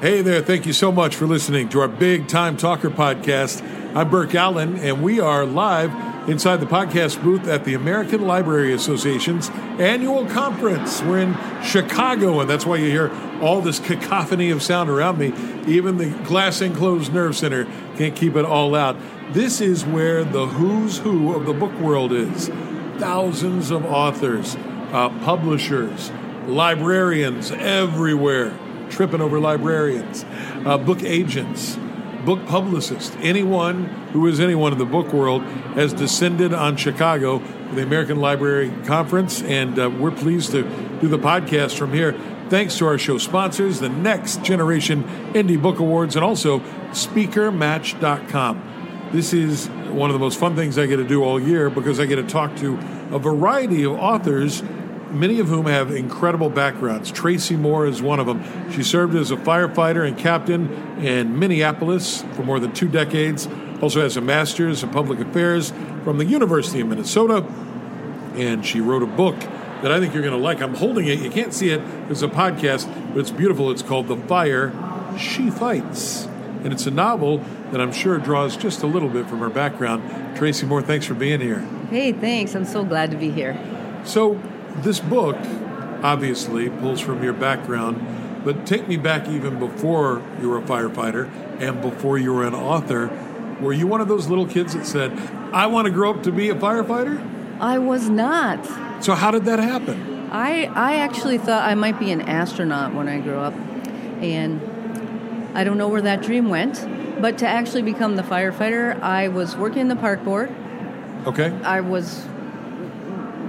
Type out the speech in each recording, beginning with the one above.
Hey there, thank you so much for listening to our Big Time Talker podcast. I'm Burke Allen, and we are live inside the podcast booth at the American Library Association's annual conference. We're in Chicago, and that's why you hear all this cacophony of sound around me. Even the glass enclosed nerve center can't keep it all out. This is where the who's who of the book world is. Thousands of authors, uh, publishers, librarians everywhere tripping over librarians, uh, book agents, book publicists, anyone who is anyone in the book world has descended on Chicago for the American Library Conference, and uh, we're pleased to do the podcast from here. Thanks to our show sponsors, the Next Generation Indie Book Awards, and also SpeakerMatch.com. This is one of the most fun things I get to do all year because I get to talk to a variety of authors many of whom have incredible backgrounds. Tracy Moore is one of them. She served as a firefighter and captain in Minneapolis for more than two decades. Also has a master's in public affairs from the University of Minnesota. And she wrote a book that I think you're going to like. I'm holding it. You can't see it. It's a podcast, but it's beautiful. It's called The Fire She Fights. And it's a novel that I'm sure draws just a little bit from her background. Tracy Moore, thanks for being here. Hey, thanks. I'm so glad to be here. So, this book obviously pulls from your background, but take me back even before you were a firefighter and before you were an author. Were you one of those little kids that said, I want to grow up to be a firefighter? I was not. So, how did that happen? I, I actually thought I might be an astronaut when I grew up. And I don't know where that dream went. But to actually become the firefighter, I was working in the park board. Okay. I was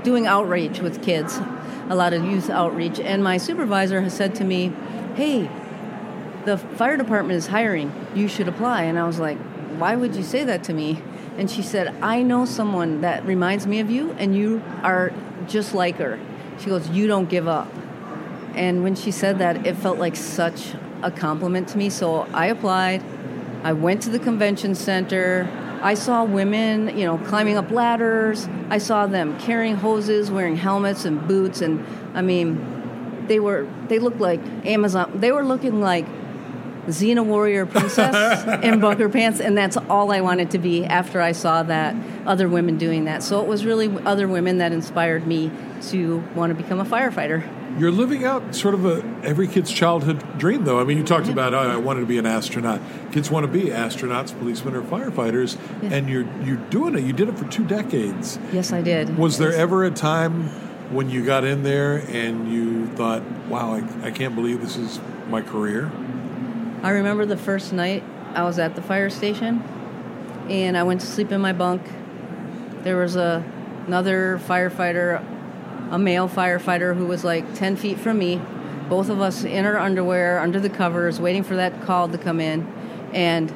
doing outreach with kids, a lot of youth outreach, and my supervisor has said to me, "Hey, the fire department is hiring. You should apply." And I was like, "Why would you say that to me?" And she said, "I know someone that reminds me of you, and you are just like her." She goes, "You don't give up." And when she said that, it felt like such a compliment to me. So I applied. I went to the convention center. I saw women, you know, climbing up ladders. I saw them carrying hoses, wearing helmets and boots, and I mean, they were they looked like Amazon. They were looking like Xena warrior princess in bunker pants, and that's all I wanted to be after I saw that other women doing that. So it was really other women that inspired me to want to become a firefighter. You're living out sort of a every kid's childhood dream, though. I mean, you talked yeah. about oh, I wanted to be an astronaut. Kids want to be astronauts, policemen, or firefighters, and you're you're doing it. You did it for two decades. Yes, I did. Was there ever a time when you got in there and you thought, "Wow, I, I can't believe this is my career"? I remember the first night I was at the fire station, and I went to sleep in my bunk. There was a another firefighter a male firefighter who was like 10 feet from me, both of us in our underwear, under the covers, waiting for that call to come in. And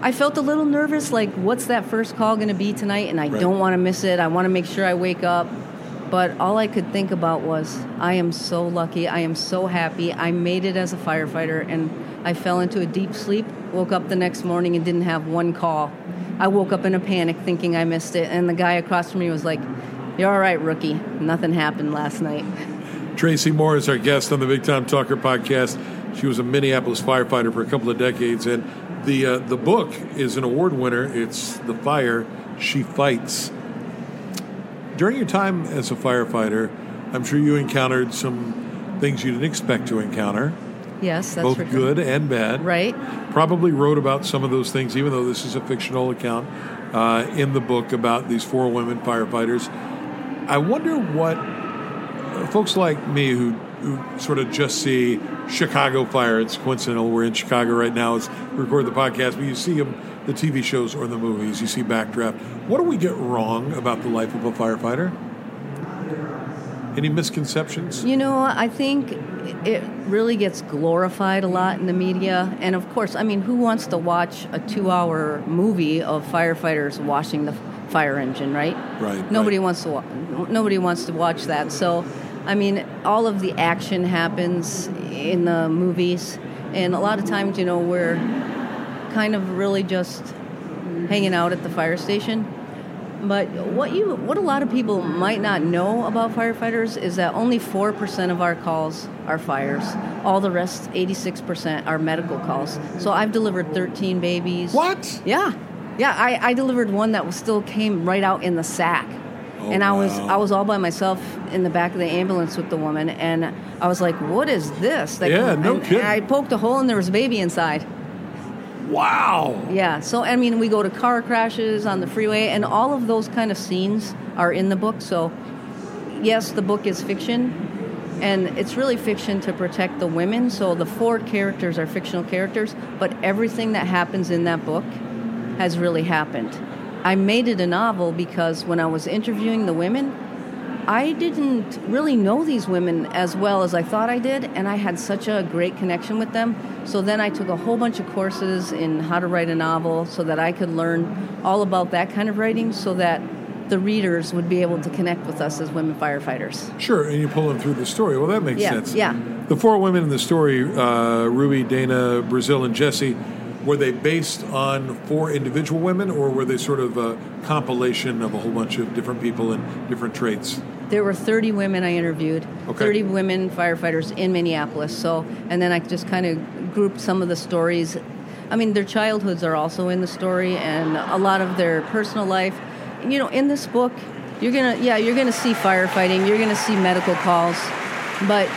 I felt a little nervous like, what's that first call going to be tonight? And I right. don't want to miss it. I want to make sure I wake up. But all I could think about was, I am so lucky. I am so happy. I made it as a firefighter, and I fell into a deep sleep. Woke up the next morning and didn't have one call. I woke up in a panic thinking I missed it, and the guy across from me was like, you're all right, rookie. Nothing happened last night. Tracy Moore is our guest on the Big Time Talker podcast. She was a Minneapolis firefighter for a couple of decades, and the uh, the book is an award winner. It's The Fire She Fights. During your time as a firefighter, I'm sure you encountered some things you didn't expect to encounter. Yes, that's both good and bad. Right. Probably wrote about some of those things, even though this is a fictional account uh, in the book about these four women firefighters. I wonder what folks like me who, who sort of just see Chicago Fire, it's coincidental we're in Chicago right now we record the podcast, but you see them, the TV shows or the movies, you see Backdraft. What do we get wrong about the life of a firefighter? Any misconceptions? You know, I think it really gets glorified a lot in the media. And of course, I mean, who wants to watch a two hour movie of firefighters washing the fire engine, right? Right. Nobody right. wants to. Nobody wants to watch that. So, I mean, all of the action happens in the movies, and a lot of times, you know, we're kind of really just hanging out at the fire station. But what you what a lot of people might not know about firefighters is that only 4% of our calls are fires. All the rest 86% are medical calls. So I've delivered 13 babies. What? Yeah. Yeah, I, I delivered one that was still came right out in the sack. Oh, and I was wow. I was all by myself in the back of the ambulance with the woman and I was like, "What is this?" Like, Yeah, no and, kidding. and I poked a hole and there was a baby inside. Wow. Yeah, so I mean, we go to car crashes on the freeway, and all of those kind of scenes are in the book. So, yes, the book is fiction, and it's really fiction to protect the women. So, the four characters are fictional characters, but everything that happens in that book has really happened. I made it a novel because when I was interviewing the women, I didn't really know these women as well as I thought I did, and I had such a great connection with them. So then I took a whole bunch of courses in how to write a novel so that I could learn all about that kind of writing so that the readers would be able to connect with us as women firefighters. Sure, and you pull them through the story. Well, that makes Yeah, sense. yeah. The four women in the story, uh, Ruby, Dana, Brazil, and Jesse, were they based on four individual women, or were they sort of a compilation of a whole bunch of different people and different traits? There were 30 women I interviewed, Okay. 30 women firefighters in Minneapolis. So, and then I just kind of grouped some of the stories. I mean, their childhoods are also in the story, and a lot of their personal life. You know, in this book, you're gonna, yeah, you're gonna see firefighting, you're gonna see medical calls, but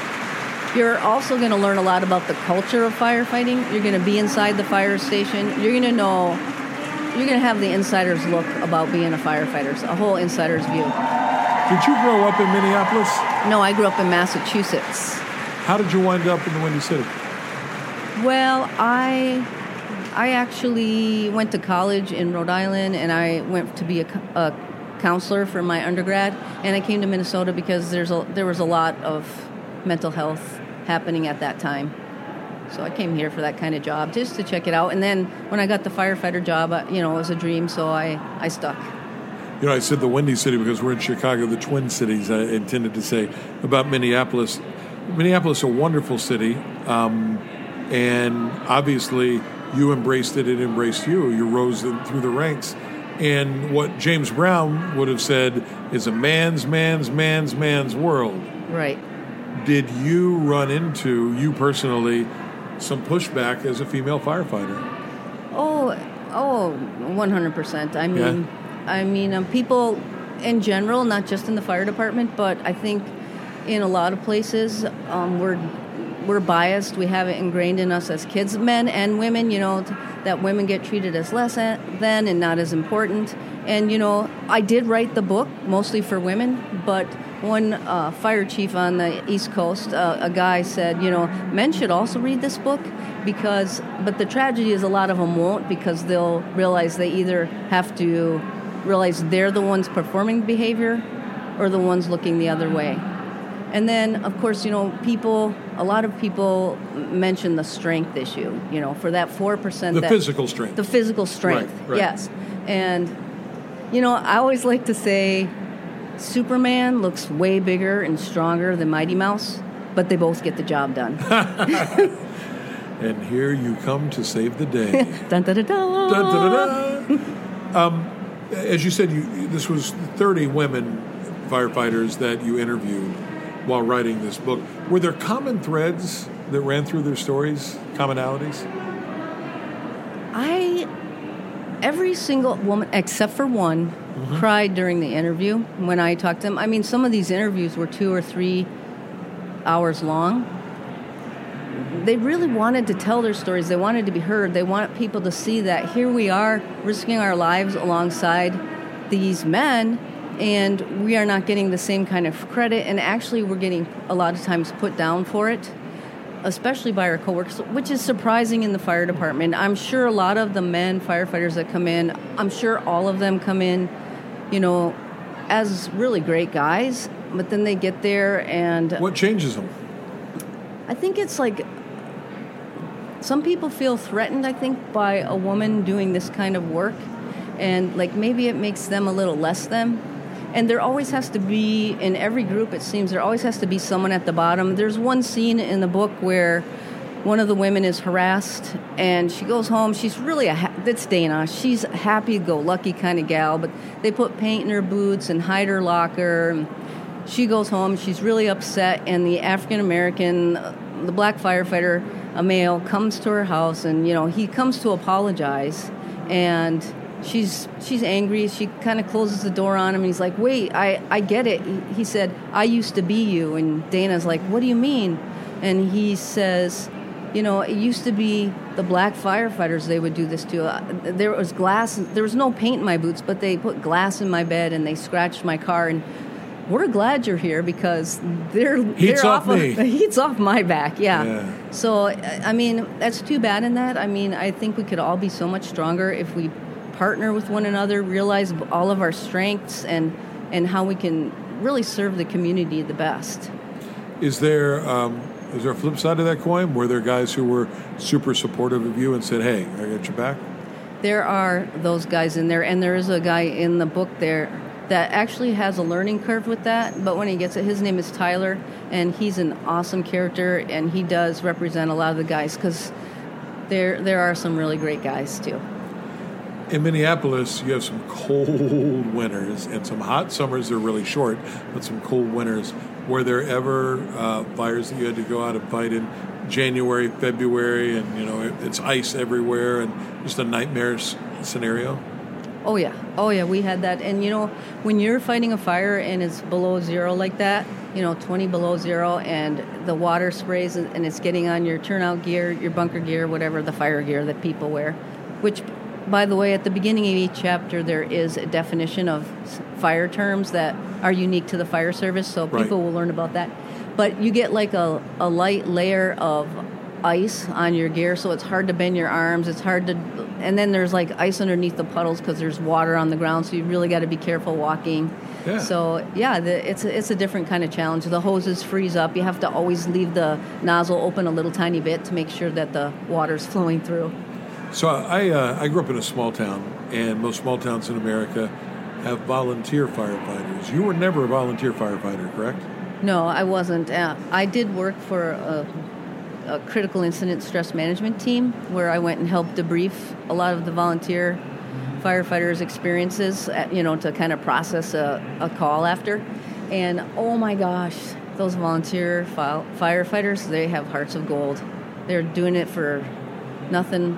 you're also going to learn a lot about the culture of firefighting. You're going to be inside the fire station. You're going to know, you're going to have the insider's look about being a firefighter, so a whole insider's view. Did you grow up in Minneapolis? No, I grew up in Massachusetts. How did you wind up in the Windy City? Well, I I actually went to college in Rhode Island, and I went to be a, a counselor for my undergrad. And I came to Minnesota because there's a, there was a lot of mental health happening at that time. So I came here for that kind of job, just to check it out. And then when I got the firefighter job, you know, it was a dream, so I, I stuck. You know, I said the Windy City because we're in Chicago, the Twin Cities. I intended to say about Minneapolis. Minneapolis, a wonderful city, um, and obviously you embraced it. It embraced you. You rose through the ranks. And what James Brown would have said is a man's, man's, man's, man's world. Right. Did you run into you personally some pushback as a female firefighter? Oh, oh, 100%. I mean, I mean, um, people in general, not just in the fire department, but I think in a lot of places, um, we're we're biased. We have it ingrained in us as kids, men and women. You know, that women get treated as less than and not as important. And you know, I did write the book mostly for women, but one uh, fire chief on the East Coast, uh, a guy said, you know, men should also read this book because, but the tragedy is a lot of them won't because they'll realize they either have to realize they're the ones performing the behavior or the ones looking the other way. And then, of course, you know, people, a lot of people mention the strength issue, you know, for that 4%. The that, physical strength. The physical strength, Right, right. yes. And, you know, I always like to say Superman looks way bigger and stronger than Mighty Mouse, but they both get the job done. and here you come to save the day. dun, dun, dun, dun. Dun, dun, dun, dun. um, as you said, you, this was 30 women firefighters that you interviewed while writing this book. Were there common threads that ran through their stories, commonalities? I, every single woman except for one, mm-hmm. cried during the interview when I talked to them. I mean, some of these interviews were two or three hours long. They really wanted to tell their stories. They wanted to be heard. They want people to see that here we are risking our lives alongside these men, and we are not getting the same kind of credit. And actually, we're getting a lot of times put down for it especially by our coworkers, which is surprising in the fire department. I'm sure a lot of the men firefighters that come in, I'm sure all of them come in, you know, as really great guys, but then they get there and What changes them? I think it's like some people feel threatened, I think, by a woman doing this kind of work. And like maybe it makes them a little less them. And there always has to be, in every group, it seems, there always has to be someone at the bottom. There's one scene in the book where one of the women is harassed and she goes home she's really a ha- that's dana she's a happy-go-lucky kind of gal but they put paint in her boots and hide her locker she goes home she's really upset and the african american uh, the black firefighter a male comes to her house and you know he comes to apologize and she's she's angry she kind of closes the door on him and he's like wait i i get it he, said i used to be you and dana's like what do you mean and he says you know, it used to be the black firefighters they would do this to. Uh, there was glass, there was no paint in my boots, but they put glass in my bed and they scratched my car. And we're glad you're here because they're heats they're off, off me. Of, heats off my back. Yeah. yeah. So I mean, that's too bad in that. I mean, I think we could all be so much stronger if we partner with one another, realize all of our strengths and and how we can really serve the community the best. Is there um, is there a flip side of that coin? Were there guys who were super supportive of you and said, "Hey, I got your back"? There are those guys in there, and there is a guy in the book there that actually has a learning curve with that. But when he gets it, his name is Tyler, and he's an awesome character, and he does represent a lot of the guys because there there are some really great guys too. In Minneapolis, you have some cold winters and some hot summers. They're really short, but some cold winters. Were there ever uh, fires that you had to go out and fight in January, February, and you know it, it's ice everywhere and just a nightmare scenario? Oh yeah, oh yeah, we had that. And you know, when you're fighting a fire and it's below zero like that, you know, 20 below zero, and the water sprays and it's getting on your turnout gear, your bunker gear, whatever the fire gear that people wear, which by the way, at the beginning of each chapter, there is a definition of fire terms that are unique to the fire service, so people right. will learn about that. But you get like a, a light layer of ice on your gear, so it's hard to bend your arms. It's hard to, and then there's like ice underneath the puddles because there's water on the ground, so you really got to be careful walking. Yeah. So yeah, the, it's a, it's a different kind of challenge. The hoses freeze up. You have to always leave the nozzle open a little tiny bit to make sure that the water's flowing through. So I uh, I grew up in a small town, and most small towns in America have volunteer firefighters. You were never a volunteer firefighter, correct? No, I wasn't. Uh, I did work for a, a, critical incident stress management team where I went and helped debrief a lot of the volunteer firefighters' experiences, at, you know, to kind of process a, a call after. And oh my gosh, those volunteer fi- firefighters, they have hearts of gold. They're doing it for nothing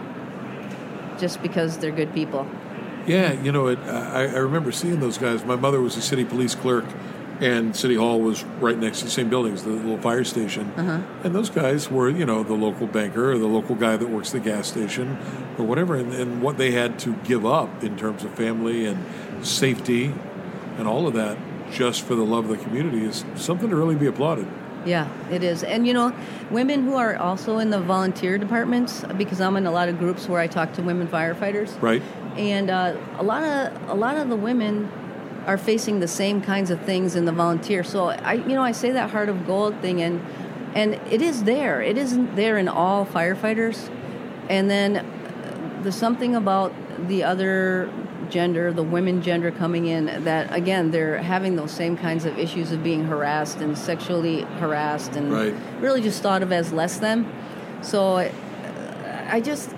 just because they're good people. Yeah, you know, it, I, I remember seeing those guys. My mother was a city police clerk, and City Hall was right next to the same building as the little fire station. Uh-huh. And those guys were, you know, the local banker or the local guy that works the gas station or whatever. And, and what they had to give up in terms of family and safety and all of that just for the love of the community is something to really be applauded. Yeah, it is. And you know, women who are also in the volunteer departments, because I'm in a lot of groups where I talk to women firefighters. Right. And uh, a lot of a lot of the women are facing the same kinds of things in the volunteer. So I, you know, I say that heart of gold thing, and and it is there. It isn't there in all firefighters. And then uh, there's something about the other gender, the women gender coming in, that again, they're having those same kinds of issues of being harassed and sexually harassed and right. really just thought of as less than. So uh, I just,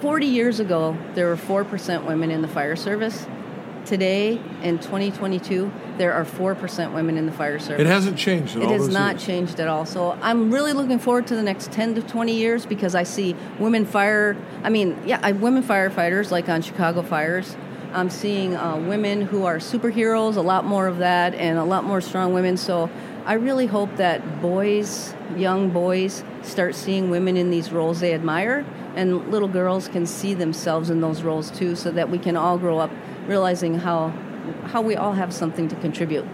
40 years ago, there were 4% women in the fire service. Today, in 2022, there are 4% women in the fire service. It hasn't changed It has not years. changed at all. So I'm really looking forward to the next 10 to 20 years because I see women fire, I mean, yeah, I, women firefighters like on Chicago Fires I'm seeing uh, women who are superheroes, a lot more of that, and a lot more strong women. So I really hope that boys, young boys, start seeing women in these roles they admire, and little girls can see themselves in those roles too, so that we can all grow up realizing how how we all have something to contribute.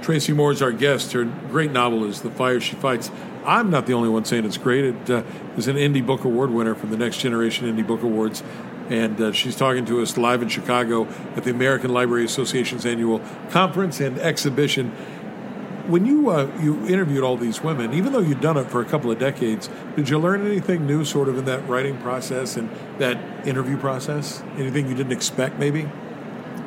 Tracy Moore is our guest. Her great novel is The Fire She Fights. I'm not the only one saying it's great. It uh, is an Indie Book Award winner from the Next Generation Indie Book Awards and uh, she's talking to us live in Chicago at the American Library Association's annual conference and exhibition. When you uh, you interviewed all these women, even though you'd done it for a couple of decades, did you learn anything new, sort of, in that writing process and that interview process? Anything you didn't expect, maybe?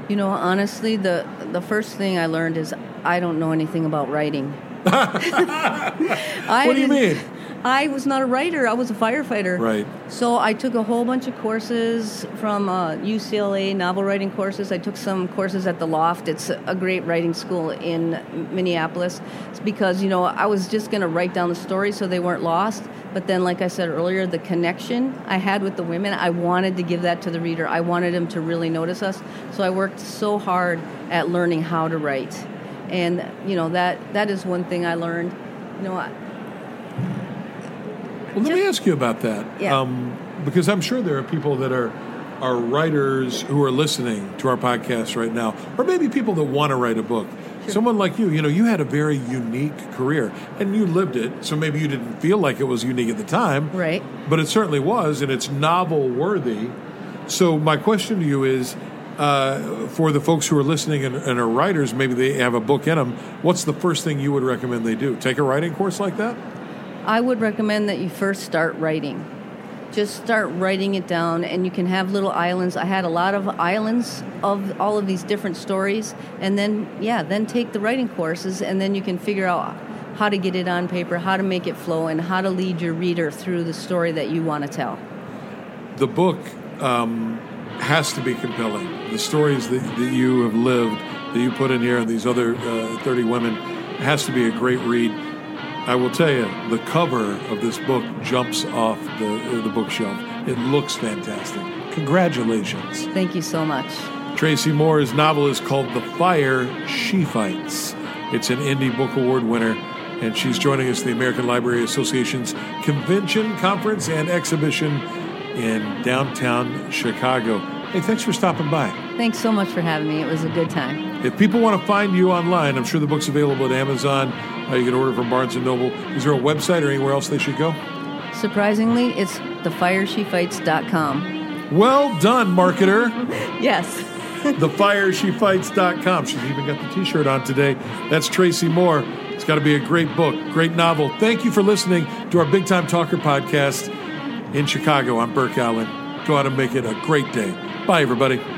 You know, honestly, the the first thing I learned is I don't know anything about writing. what do you mean? I was not a writer. I was a firefighter. Right. So I took a whole bunch of courses from uh, UCLA novel writing courses. I took some courses at the Loft. It's a great writing school in Minneapolis. It's because you know I was just going to write down the stories so they weren't lost. But then, like I said earlier, the connection I had with the women, I wanted to give that to the reader. I wanted them to really notice us. So I worked so hard at learning how to write, and you know that that is one thing I learned. You know. I, well, let me ask you about that. Yeah. Um, because I'm sure there are people that are are writers who are listening to our podcast right now, or maybe people that want to write a book. Sure. Someone like you, you know, you had a very unique career and you lived it, so maybe you didn't feel like it was unique at the time. Right. But it certainly was, and it's novel worthy. So, my question to you is uh, for the folks who are listening and, and are writers, maybe they have a book in them, what's the first thing you would recommend they do? Take a writing course like that? I would recommend that you first start writing. Just start writing it down, and you can have little islands. I had a lot of islands of all of these different stories, and then, yeah, then take the writing courses, and then you can figure out how to get it on paper, how to make it flow, and how to lead your reader through the story that you want to tell. The book um, has to be compelling. The stories that, that you have lived, that you put in here, and these other uh, 30 women, has to be a great read. I will tell you, the cover of this book jumps off the, the bookshelf. It looks fantastic. Congratulations. Thank you so much. Tracy Moore's novel is called The Fire She Fights. It's an Indie Book Award winner, and she's joining us at the American Library Association's convention, conference, and exhibition in downtown Chicago. Hey, thanks for stopping by. Thanks so much for having me. It was a good time. If people want to find you online, I'm sure the book's available at Amazon. Uh, you can order from Barnes & Noble. Is there a website or anywhere else they should go? Surprisingly, it's thefireshefights.com. Well done, marketer. Yes. thefireshefights.com. She's even got the t-shirt on today. That's Tracy Moore. It's got to be a great book, great novel. Thank you for listening to our Big Time Talker podcast in Chicago. I'm Burke Allen. Go out and make it a great day. Bye, everybody.